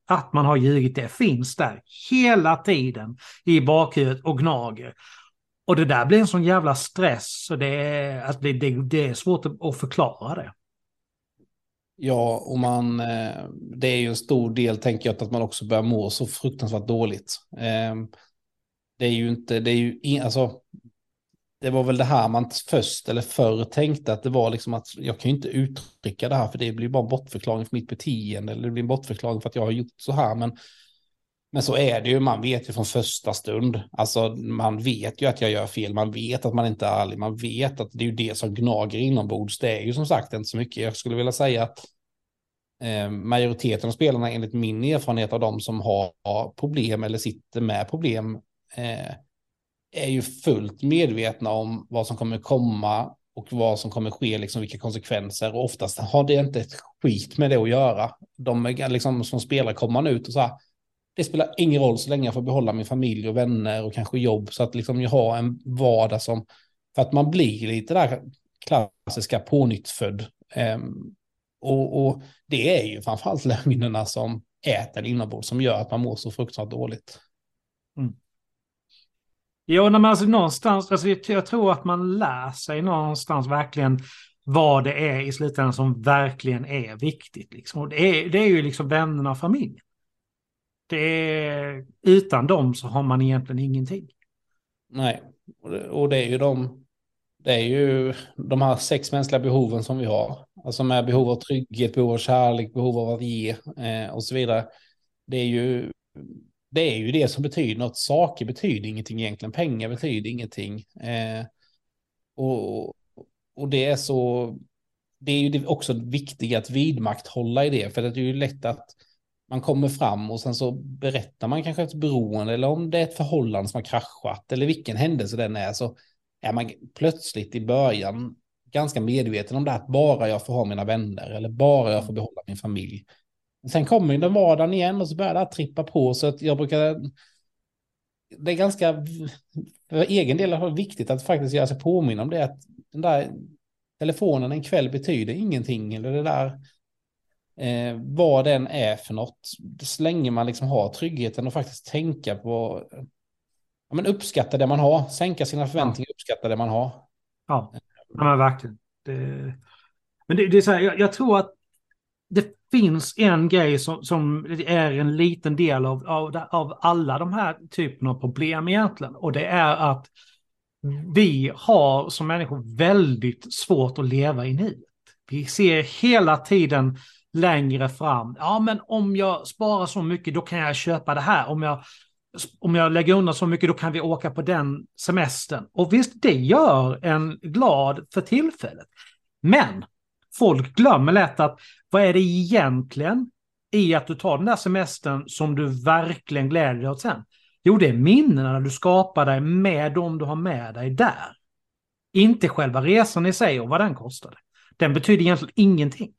att man har ljugit. Det finns där hela tiden i bakhuvudet och gnager. Och det där blir en sån jävla stress så det är, att det, det, det är svårt att förklara det. Ja, och man, eh, det är ju en stor del, tänker jag, att man också börjar må så fruktansvärt dåligt. Ehm, det är ju inte, det är ju, alltså, det var väl det här man först eller förr tänkte att det var liksom att jag kan ju inte uttrycka det här för det blir bara en bortförklaring för mitt beteende eller det blir en bortförklaring för att jag har gjort så här. Men, men så är det ju, man vet ju från första stund. Alltså man vet ju att jag gör fel, man vet att man inte är ärlig, man vet att det är ju det som gnager inombords. Det är ju som sagt inte så mycket. Jag skulle vilja säga att eh, majoriteten av spelarna, enligt min erfarenhet av de som har problem eller sitter med problem, eh, är ju fullt medvetna om vad som kommer komma och vad som kommer ske, liksom vilka konsekvenser. Och oftast har det inte ett skit med det att göra. De är liksom som spelare kommer man ut och så här, det spelar ingen roll så länge jag får behålla min familj och vänner och kanske jobb. Så att liksom jag har en vardag som, för att man blir lite där klassiska pånyttfödd. Um, och, och, det är ju framförallt lögnerna som äter inombords som gör att man mår så fruktansvärt dåligt. Mm. Jo, men alltså någonstans, alltså jag tror att man lär sig någonstans verkligen vad det är i slutändan som verkligen är viktigt. Liksom. Och det, är, det är ju liksom vännerna och familjen. Det är, utan dem så har man egentligen ingenting. Nej, och det är ju de, det är ju de här sex mänskliga behoven som vi har. Alltså med behov av trygghet, behov av kärlek, behov av att ge eh, och så vidare. Det är ju det är ju det som betyder något. Saker betyder ingenting egentligen. Pengar betyder ingenting. Eh, och, och det är så. Det är ju också viktigt att vidmakthålla i det. För det är ju lätt att man kommer fram och sen så berättar man kanske ett beroende eller om det är ett förhållande som har kraschat eller vilken händelse den är så är man plötsligt i början ganska medveten om det att bara jag får ha mina vänner eller bara jag får behålla min familj. Sen kommer den vardagen igen och så börjar det att trippa på så att jag brukar det är ganska, för egen del är det viktigt att faktiskt göra sig påminna om det, att den där telefonen en kväll betyder ingenting, eller det där, eh, vad den är för något, så länge man liksom har tryggheten och faktiskt tänka på, ja, men uppskatta det man har, sänka sina förväntningar, ja. uppskatta det man har. Ja, ja men verkligen. Det, men det, det är så här, jag, jag tror att det finns en grej som, som är en liten del av, av, av alla de här typerna av problem egentligen. Och det är att vi har som människor väldigt svårt att leva i nuet. Vi ser hela tiden längre fram. Ja, men om jag sparar så mycket, då kan jag köpa det här. Om jag, om jag lägger undan så mycket, då kan vi åka på den semestern. Och visst, det gör en glad för tillfället. Men folk glömmer lätt att vad är det egentligen i att du tar den där semestern som du verkligen gläder dig åt sen? Jo, det är minnena du skapar dig med dem du har med dig där. Inte själva resan i sig och vad den kostade. Den betyder egentligen ingenting.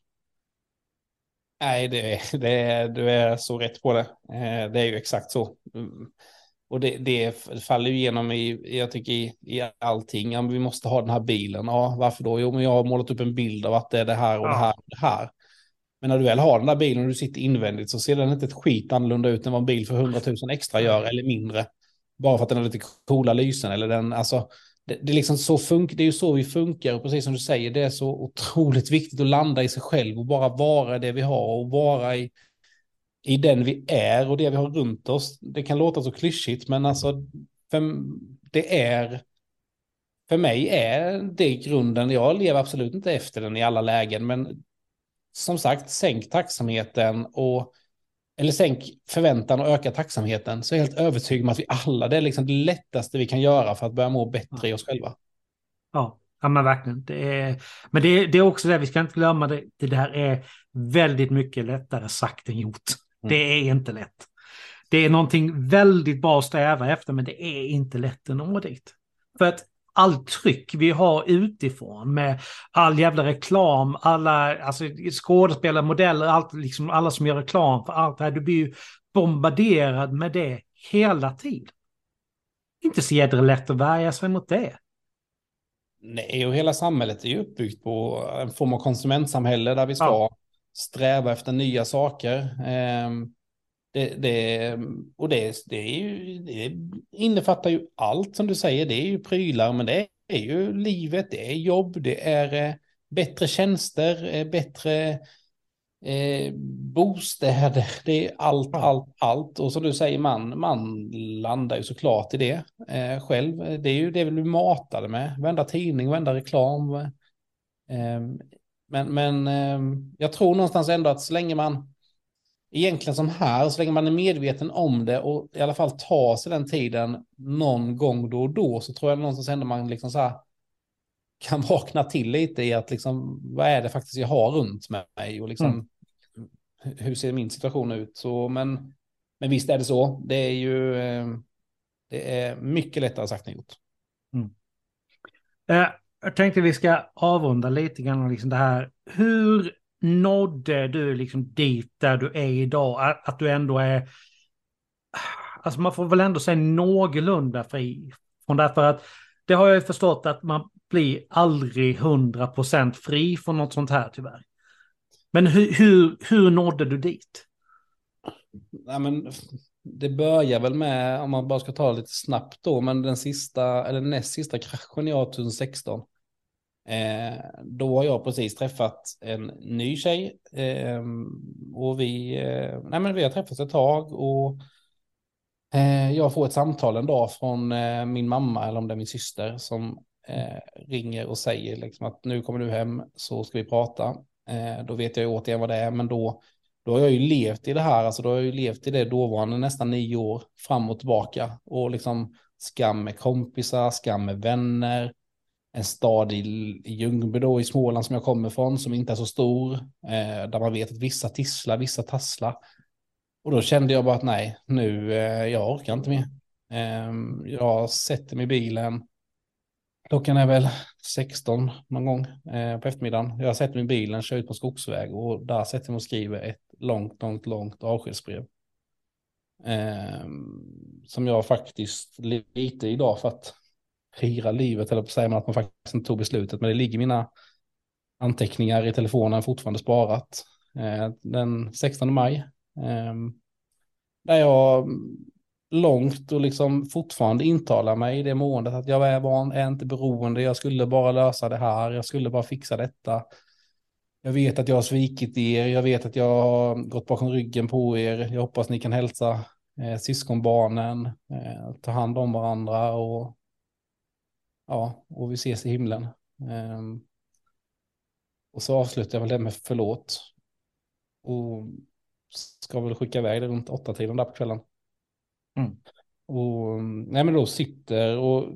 Nej, det, det, du är så rätt på det. Eh, det är ju exakt så. Och det, det faller ju igenom i, jag tycker, i, i allting. Ja, vi måste ha den här bilen. Ja, varför då? Jo, men jag har målat upp en bild av att det är det här och det här och det här. Men när du väl har den där bilen och du sitter invändigt så ser den inte ett skit annorlunda ut än vad en bil för 100 000 extra gör eller mindre. Bara för att den har lite coola lysen eller den, alltså. Det, det, är liksom så fun- det är ju så vi funkar och precis som du säger, det är så otroligt viktigt att landa i sig själv och bara vara det vi har och vara i i den vi är och det vi har runt oss. Det kan låta så klyschigt, men alltså för, det är, för mig är det grunden. Jag lever absolut inte efter den i alla lägen, men som sagt, sänk tacksamheten och eller sänk förväntan och öka tacksamheten så är jag helt övertygad om att vi alla, det är liksom det lättaste vi kan göra för att börja må bättre i oss själva. Ja, ja men verkligen. Det är, men det, det är också det, vi ska inte glömma det, det där är väldigt mycket lättare sagt än gjort. Det är inte lätt. Det är någonting väldigt bra att sträva efter, men det är inte lätt att nå dit. För att allt tryck vi har utifrån med all jävla reklam, alla alltså, skådespelare, modeller, allt, liksom, alla som gör reklam för allt det här. Du blir ju bombarderad med det hela tiden. Inte så jädra lätt att värja sig mot det. Nej, och hela samhället är ju uppbyggt på en form av konsumentsamhälle där vi ska ja sträva efter nya saker. Ehm, det, det, och det, det, är ju, det innefattar ju allt som du säger. Det är ju prylar, men det är ju livet, det är jobb, det är eh, bättre tjänster, eh, bättre eh, bostäder, det är allt, allt, allt. Och som du säger, man, man landar ju såklart i det eh, själv. Det är ju det vi blir matade med, vända tidning, vända reklam. Eh, men, men eh, jag tror någonstans ändå att så länge man, egentligen som här, så länge man är medveten om det och i alla fall tar sig den tiden någon gång då och då, så tror jag någonstans ändå man liksom så här kan vakna till lite i att liksom, vad är det faktiskt jag har runt mig och liksom, mm. hur ser min situation ut? Så, men, men visst är det så, det är ju, eh, det är mycket lättare sagt än gjort. Mm. Eh, jag tänkte vi ska avrunda lite grann liksom det här. Hur nådde du liksom dit där du är idag? Att, du ändå är... Alltså man får väl ändå säga någorlunda fri från det. För att det har jag ju förstått att man blir aldrig hundra procent fri från något sånt här tyvärr. Men hur, hur, hur nådde du dit? Ja, men det börjar väl med, om man bara ska ta det lite snabbt då, men den sista, eller näst sista kraschen jag 2016. Eh, då har jag precis träffat en ny tjej eh, och vi, eh, nej men vi har träffats ett tag och eh, jag får ett samtal en dag från eh, min mamma eller om det är min syster som eh, ringer och säger liksom att nu kommer du hem så ska vi prata. då vet jag ju återigen vad det är, men då, då har jag ju levt i det här, alltså då har jag ju levt i det dåvarande nästan nio år fram och tillbaka och liksom skam med kompisar, skam med vänner, en stad i, Ljungby då i Småland som jag kommer från som inte är så stor. Eh, där man vet att vissa tisslar, vissa tasslar. Och då kände jag bara att nej, nu, eh, jag orkar inte mer. Eh, jag sätter mig i bilen. Klockan är väl 16 någon gång eh, på eftermiddagen. Jag sätter mig i bilen, kör ut på skogsväg och där sätter jag mig och skriver ett långt, långt, långt avskedsbrev. Eh, som jag faktiskt lite idag för att fira livet, eller på säger man att man faktiskt inte tog beslutet, men det ligger mina anteckningar i telefonen fortfarande sparat. Eh, den 16 maj. Eh, där jag långt och liksom fortfarande intalar mig i det måendet att jag är, van, är inte beroende, jag skulle bara lösa det här, jag skulle bara fixa detta. Jag vet att jag har svikit er, jag vet att jag har gått bakom ryggen på er, jag hoppas ni kan hälsa eh, syskonbarnen, eh, ta hand om varandra och ja, och vi ses i himlen. Eh, och så avslutar jag väl det med förlåt. Och ska väl skicka iväg det runt åtta tiden där på kvällen. Mm. Och nej men då sitter och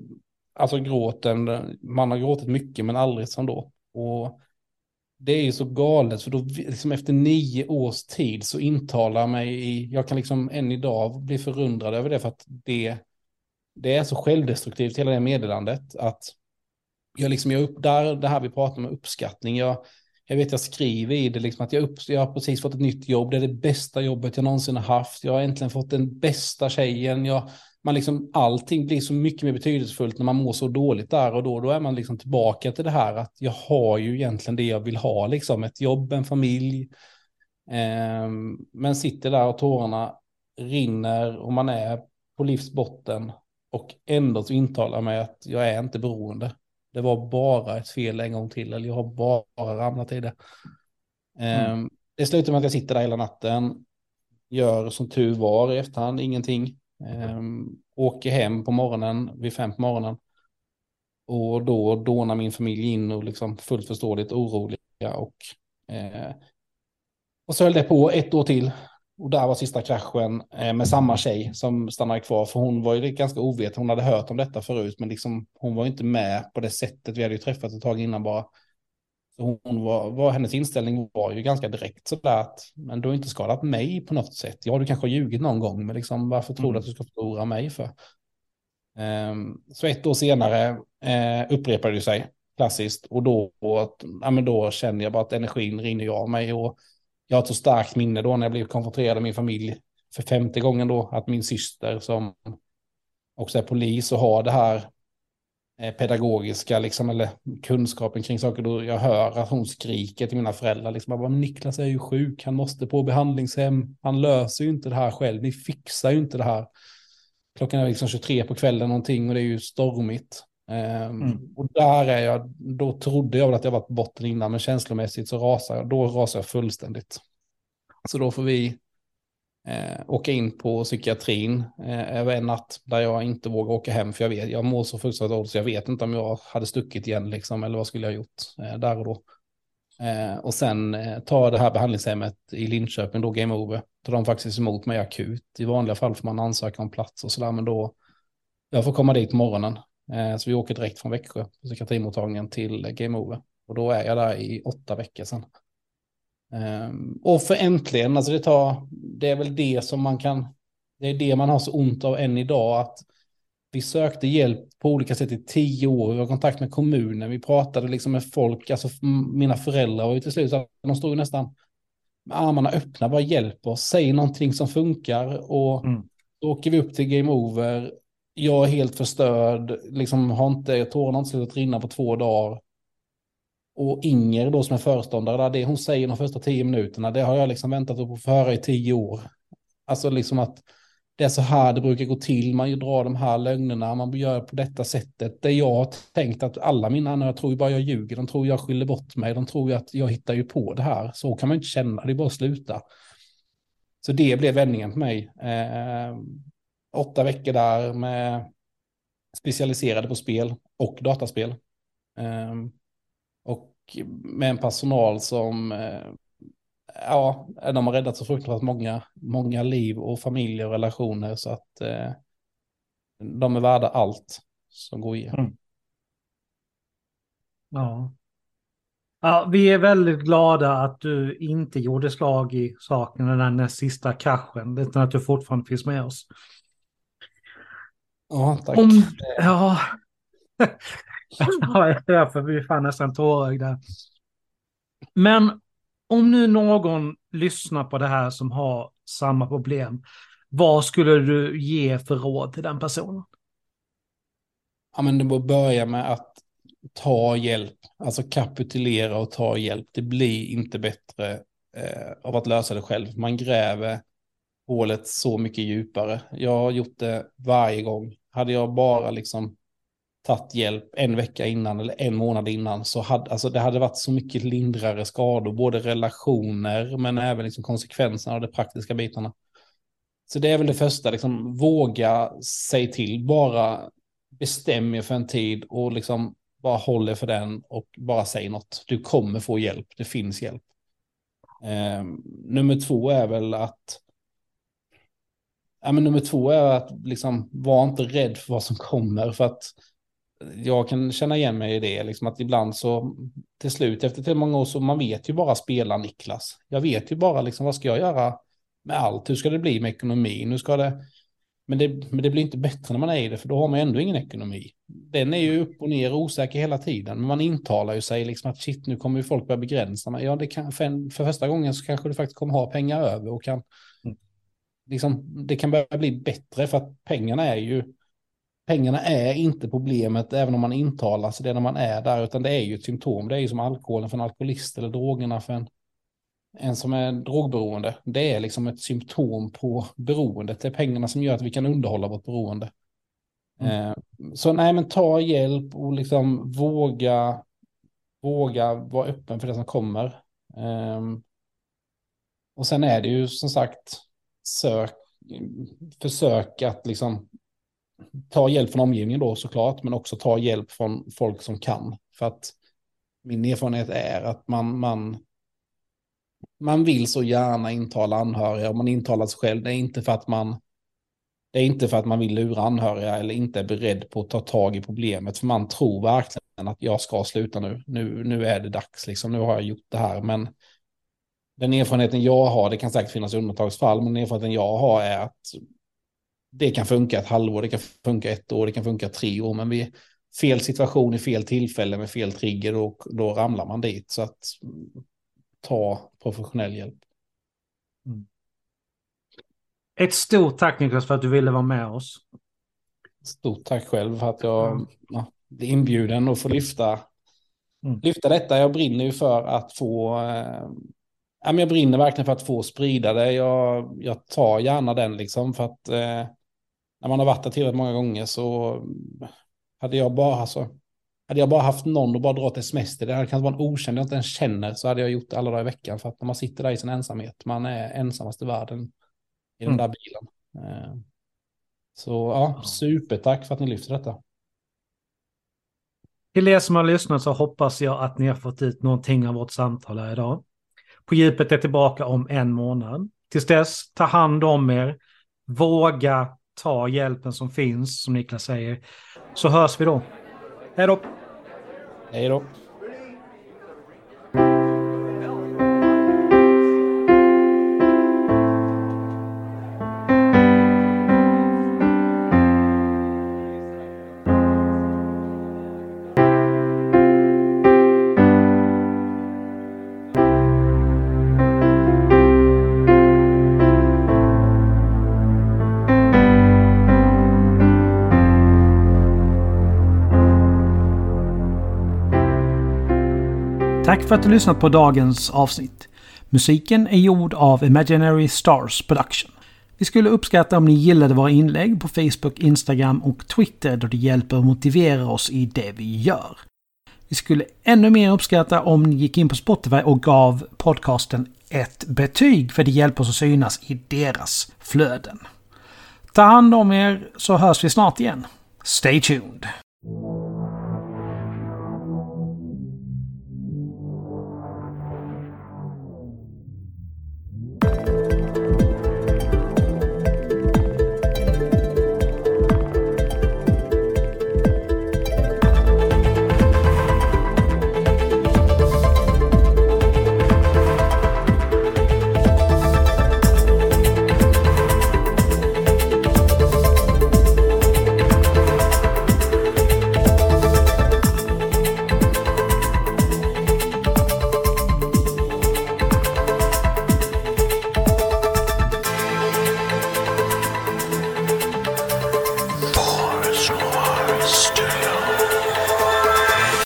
alltså gråten, man har gråtit mycket men aldrig som då. Och det är ju så galet för då liksom efter nio års tid så intalar mig i, jag kan liksom än idag bli förundrad över det för att det, det är så självdestruktivt hela det meddelandet att jag liksom, jag upp, där, det här vi pratar om uppskattning, jag, jag vet jag skriver i det liksom att jag, upp, jag har precis fått ett nytt jobb, det är det bästa jobbet jag någonsin har haft, jag har äntligen fått den bästa tjejen, jag, man liksom, allting blir så mycket mer betydelsefullt när man mår så dåligt där och då, då är man liksom tillbaka till det här att jag har ju egentligen det jag vill ha, liksom. Ett jobb, en familj, eh, men sitter där och tårarna rinner och man är på livsbotten och ändå så intalar mig att jag är inte beroende. Det var bara ett fel en gång till, eller jag har bara ramlat i det. Mm. Um, det slutar med att jag sitter där hela natten, gör som tur var i efterhand ingenting. Um, åker hem på morgonen, vid fem på morgonen. Och då dånar min familj in och liksom fullt förståeligt oroliga. Och, eh, och så höll det på ett år till. Och där var sista kraschen eh, med samma tjej som stannade kvar. För hon var ju ganska ovet. Hon hade hört om detta förut. Men liksom, hon var inte med på det sättet. Vi hade ju träffat ett tag innan bara. Så hon var, var, hennes inställning var ju ganska direkt sådär att men du har inte skadat mig på något sätt. Ja, du kanske har ljugit någon gång, men liksom, varför tror du att du ska förlora mig för? Um, så ett år senare uh, upprepade det sig klassiskt och då, ja, men då känner jag bara att energin rinner av mig och jag har ett så starkt minne då när jag blev konfronterad med min familj för femte gången då, att min syster som också är polis och har det här eh, pedagogiska, liksom, eller kunskapen kring saker, då jag hör att hon skriker till mina föräldrar, liksom, bara, Niklas är ju sjuk, han måste på behandlingshem, han löser ju inte det här själv, ni fixar ju inte det här. Klockan är liksom 23 på kvällen någonting och det är ju stormigt. Um, mm. Och där är jag, då trodde jag väl att jag var på botten innan, men känslomässigt så rasar jag, då rasar jag fullständigt. Så då får vi eh, åka in på psykiatrin eh, över en natt där jag inte vågar åka hem för jag vet, jag mår så fruktansvärt dåligt så jag vet inte om jag hade stuckit igen liksom eller vad skulle jag gjort eh, där och då. Eh, och sen eh, tar det här behandlingshemmet i Linköping då game over. Tar de faktiskt emot mig akut. I vanliga fall får man ansöka om plats och sådär men då jag får komma dit på morgonen så vi åker direkt från Växjö på psykiatrimottagningen till Game Over. Och då är jag där i åtta veckor sedan. Ehm, och för äntligen, alltså det tar, det är väl det som man kan, det är det man har så ont av än idag, att vi sökte hjälp på olika sätt i tio år, vi var i kontakt med kommunen, vi pratade liksom med folk, alltså mina föräldrar var ju till slut, de stod ju nästan med armarna öppna, bara hjälp oss, säg någonting som funkar och mm. då åker vi upp till Game Over jag är helt förstörd, liksom har inte, tårarna har inte slutat rinna på två dagar. Och Inger då som är föreståndare, där, det hon säger de första tio minuterna, det har jag liksom väntat på att få höra i tio år. Alltså liksom att det är så här det brukar gå till, man drar de här lögnerna, man gör på detta sättet. Det jag har tänkt att alla mina anhöriga tror ju bara jag ljuger, de tror jag skyller bort mig, de tror ju att jag hittar ju på det här. Så kan man inte känna, det är bara att sluta. Så det blev vändningen för mig. Eh, åtta veckor där med specialiserade på spel och dataspel. Ehm, och med en personal som, eh, ja, de har räddat så fruktansvärt många, många liv och familjer och relationer så att eh, de är värda allt som går igenom. Mm. Ja. Ja, vi är väldigt glada att du inte gjorde slag i saken den där sista kraschen, utan att du fortfarande finns med oss. Ja, tack. Om, ja. ja, för vi fan nästan tårögda. Men om nu någon lyssnar på det här som har samma problem, vad skulle du ge för råd till den personen? Ja, men det börja med att ta hjälp, alltså kapitulera och ta hjälp. Det blir inte bättre eh, av att lösa det själv. Man gräver hålet så mycket djupare. Jag har gjort det varje gång. Hade jag bara liksom tagit hjälp en vecka innan eller en månad innan så hade alltså det hade varit så mycket lindrare skador, både relationer men även liksom konsekvenserna av de praktiska bitarna. Så det är väl det första, liksom våga säg till, bara bestäm er för en tid och liksom bara håll er för den och bara säg något. Du kommer få hjälp, det finns hjälp. Eh, nummer två är väl att Ja, men nummer två är att liksom, var inte rädd för vad som kommer. För att jag kan känna igen mig i det, liksom att ibland så till slut efter till många år så man vet ju bara spela Niklas. Jag vet ju bara liksom vad ska jag göra med allt, hur ska det bli med ekonomin, hur ska det... Men det, men det blir inte bättre när man är i det, för då har man ändå ingen ekonomi. Den är ju upp och ner osäker hela tiden, men man intalar ju sig liksom att shit, nu kommer ju folk börja begränsa mig. Ja, det kan, för, en, för första gången så kanske du faktiskt kommer ha pengar över och kan... Liksom, det kan börja bli bättre för att pengarna är ju pengarna är inte problemet även om man intalar sig det när man är där, utan det är ju ett symptom. Det är ju som alkoholen för en alkoholist eller drogerna för en, en som är drogberoende. Det är liksom ett symptom på beroendet. Det är pengarna som gör att vi kan underhålla vårt beroende. Mm. Eh, så nej, men ta hjälp och liksom våga, våga vara öppen för det som kommer. Eh, och sen är det ju som sagt, sök, försök att liksom ta hjälp från omgivningen då såklart, men också ta hjälp från folk som kan. För att min erfarenhet är att man, man, man vill så gärna intala anhöriga och man intalar sig själv. Det är inte för att man det är inte för att man vill lura anhöriga eller inte är beredd på att ta tag i problemet. För man tror verkligen att jag ska sluta nu. Nu, nu är det dags, liksom. nu har jag gjort det här. Men den erfarenheten jag har, det kan säkert finnas undantagsfall, men den erfarenheten jag har är att det kan funka ett halvår, det kan funka ett år, det kan funka tre år, men vid fel situation i fel tillfälle med fel trigger och då ramlar man dit. Så att ta professionell hjälp. Mm. Ett stort tack Niklas för att du ville vara med oss. Stort tack själv för att jag mm. ja, är inbjuden och får lyfta, mm. lyfta detta. Jag brinner ju för att få eh, jag brinner verkligen för att få sprida det. Jag, jag tar gärna den liksom för att eh, när man har varit där tillräckligt många gånger så hade jag bara, alltså, hade jag bara haft någon och bara dra till semester, det hade kanske varit en okänd jag inte ens känner, så hade jag gjort det alla dagar i veckan. För att när man sitter där i sin ensamhet, man är ensamast i världen i den mm. där bilen. Eh, så ja, supertack för att ni lyfter detta. Till er som har lyssnat så hoppas jag att ni har fått ut någonting av vårt samtal här idag. På djupet är tillbaka om en månad. Tills dess, ta hand om er. Våga ta hjälpen som finns, som Niklas säger. Så hörs vi då. Hej då! Hej då! Tack för att du lyssnat på dagens avsnitt. Musiken är gjord av Imaginary Stars Production. Vi skulle uppskatta om ni gillade våra inlägg på Facebook, Instagram och Twitter då det hjälper att motivera oss i det vi gör. Vi skulle ännu mer uppskatta om ni gick in på Spotify och gav podcasten ett betyg för det hjälper oss att synas i deras flöden. Ta hand om er så hörs vi snart igen. Stay tuned!